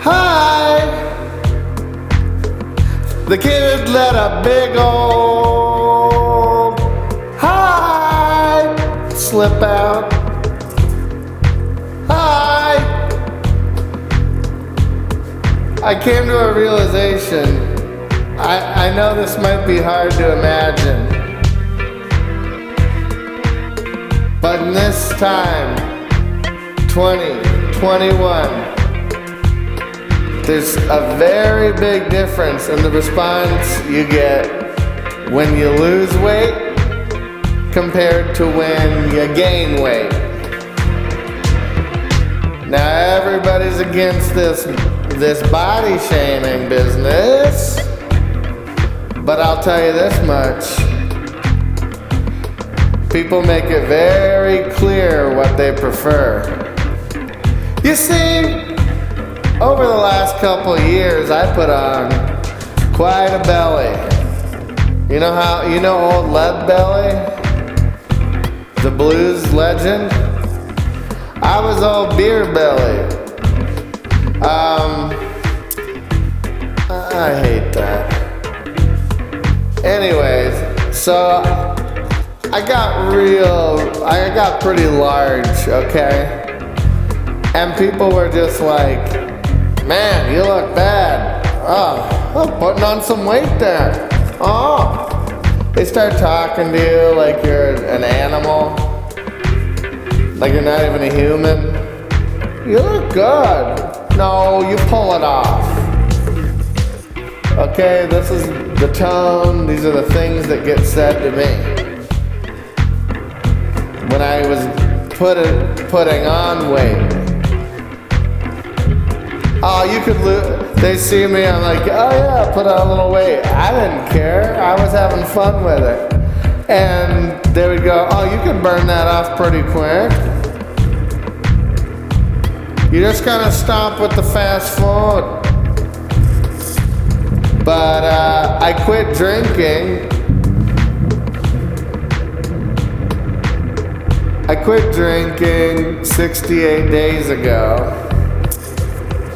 Hi! The kid let a big old hi slip out. Hi! I came to a realization. I, I know this might be hard to imagine. But in this time, 2021, there's a very big difference in the response you get when you lose weight compared to when you gain weight. Now everybody's against this this body shaming business, but I'll tell you this much. People make it very clear what they prefer. You see, over the last couple years, I put on quite a belly. You know how, you know old Lead Belly? The blues legend? I was old Beer Belly. Um, I hate that. Anyways, so I got real, I got pretty large, okay? And people were just like, man, you look bad. Oh, I'm putting on some weight there. Oh. Ah. They start talking to you like you're an animal, like you're not even a human. You look good. No, you pull it off. Okay, this is the tone, these are the things that get said to me. When I was put putting on weight. Oh, you could lose. They see me, I'm like, oh yeah, put on a little weight. I didn't care. I was having fun with it. And they would go, oh, you can burn that off pretty quick. You just gotta stop with the fast food. But uh, I quit drinking. I quit drinking 68 days ago.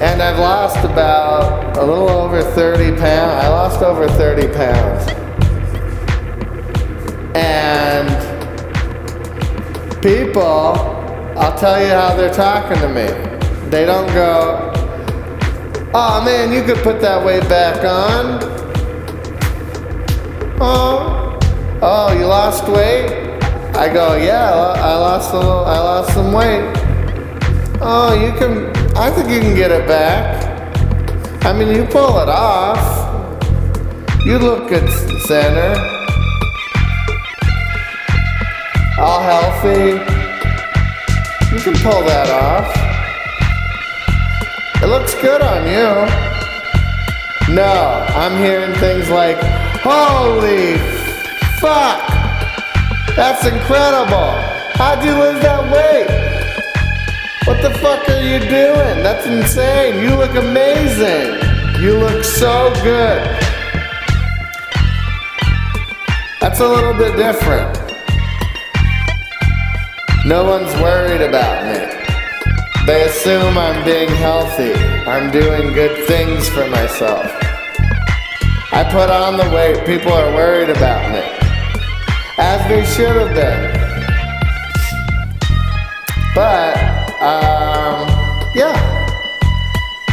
And I've lost about a little over 30 pounds. I lost over 30 pounds. And people, I'll tell you how they're talking to me. They don't go, oh man, you could put that weight back on. Oh, oh, you lost weight? I go, yeah, I lost a little, I lost some weight. Oh, you can, I think you can get it back. I mean, you pull it off. You look good, center. All healthy. You can pull that off. It looks good on you. No, I'm hearing things like, holy fuck, that's incredible. How'd you lose that weight? What the fuck are you doing? That's insane. You look amazing. You look so good. That's a little bit different. No one's worried about me. They assume I'm being healthy. I'm doing good things for myself. I put on the weight. People are worried about me. As they should have been. But, um, yeah.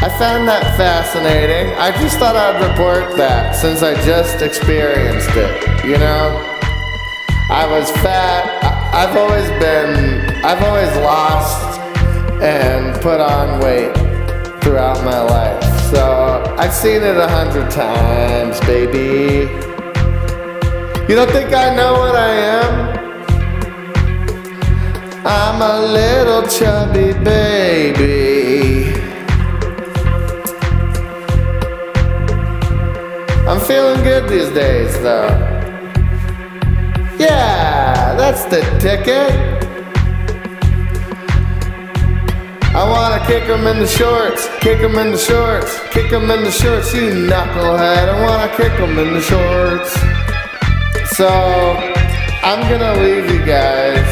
I found that fascinating. I just thought I'd report that since I just experienced it, you know? I was fat. I've always been, I've always lost and put on weight throughout my life. So I've seen it a hundred times, baby. You don't think I know what I am? I'm a little chubby baby. Feeling good these days, though. Yeah, that's the ticket. I wanna kick him in the shorts, kick him in the shorts, kick him in the shorts, you knucklehead. I wanna kick him in the shorts. So, I'm gonna leave you guys.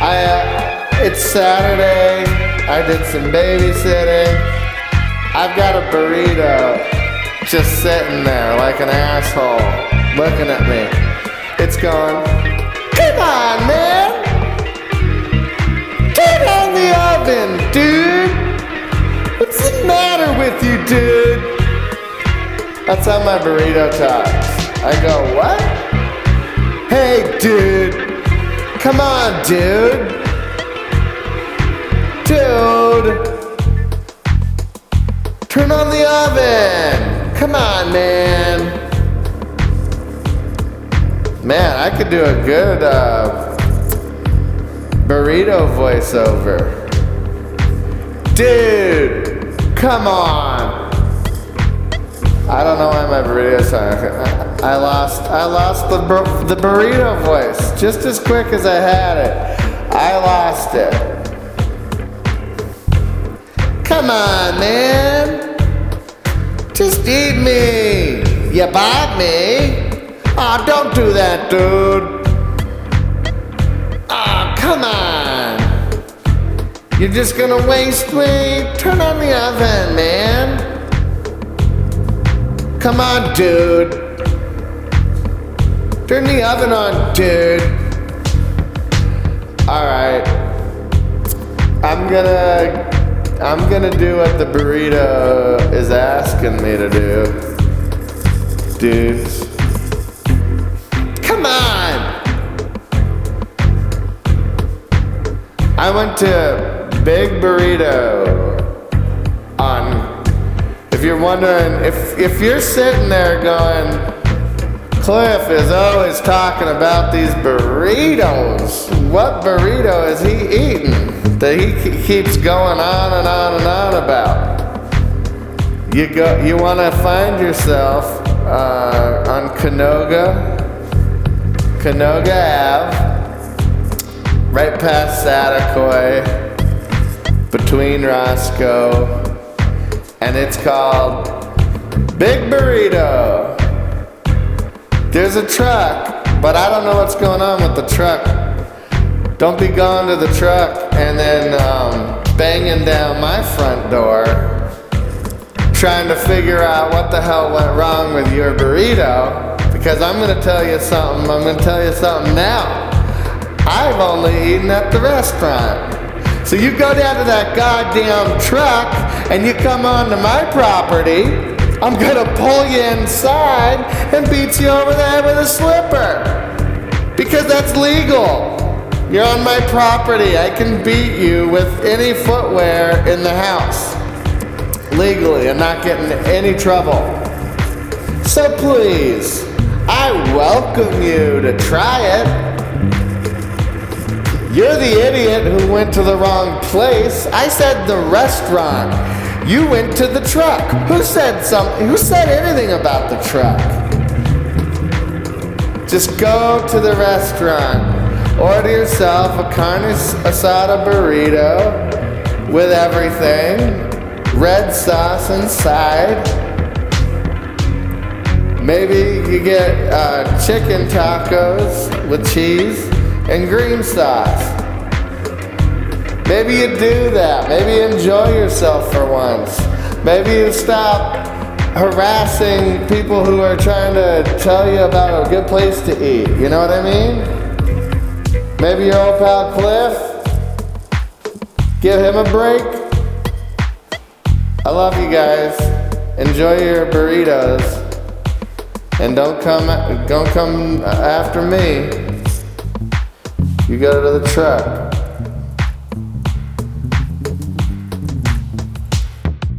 I, uh, it's Saturday. I did some babysitting. I've got a burrito just sitting there like an asshole looking at me. It's gone. come on, man. Turn on the oven, dude. What's the matter with you, dude? That's how my burrito talks. I go, what? Hey, dude. Come on, dude. Dude. Turn on the oven. Come on, man. Man, I could do a good uh, burrito voiceover. Dude, come on. I don't know why my burrito song. I lost. I lost the bur- the burrito voice just as quick as I had it. I lost it. Come on, man. Just eat me. You bite me. Aw, oh, don't do that, dude. Aw, oh, come on. You're just gonna waste me? Turn on the oven, man. Come on, dude. Turn the oven on, dude. Alright. I'm gonna. I'm gonna do what the burrito is asking me to do. Dudes. Come on! I went to Big Burrito on. If you're wondering, if if you're sitting there going, Cliff is always talking about these burritos. What burrito is he eating that he keeps going on and on and on about? You go. You want to find yourself uh, on Canoga Canoga Ave, right past Saticoy, between Roscoe, and it's called Big Burrito. There's a truck, but I don't know what's going on with the truck. Don't be going to the truck and then um, banging down my front door trying to figure out what the hell went wrong with your burrito because I'm going to tell you something. I'm going to tell you something now. I've only eaten at the restaurant. So you go down to that goddamn truck and you come onto my property. I'm to pull you inside and beat you over the head with a slipper. Because that's legal. You're on my property. I can beat you with any footwear in the house. Legally and not getting any trouble. So please, I welcome you to try it. You're the idiot who went to the wrong place. I said the restaurant. You went to the truck. Who said something? Who said anything about the truck? Just go to the restaurant. Order yourself a carne asada burrito with everything, red sauce inside Maybe you get uh, chicken tacos with cheese and green sauce. Maybe you do that. Maybe you enjoy yourself for once. Maybe you stop harassing people who are trying to tell you about a good place to eat. You know what I mean? Maybe your old pal Cliff. Give him a break. I love you guys. Enjoy your burritos. And don't come, don't come after me. You go to the truck.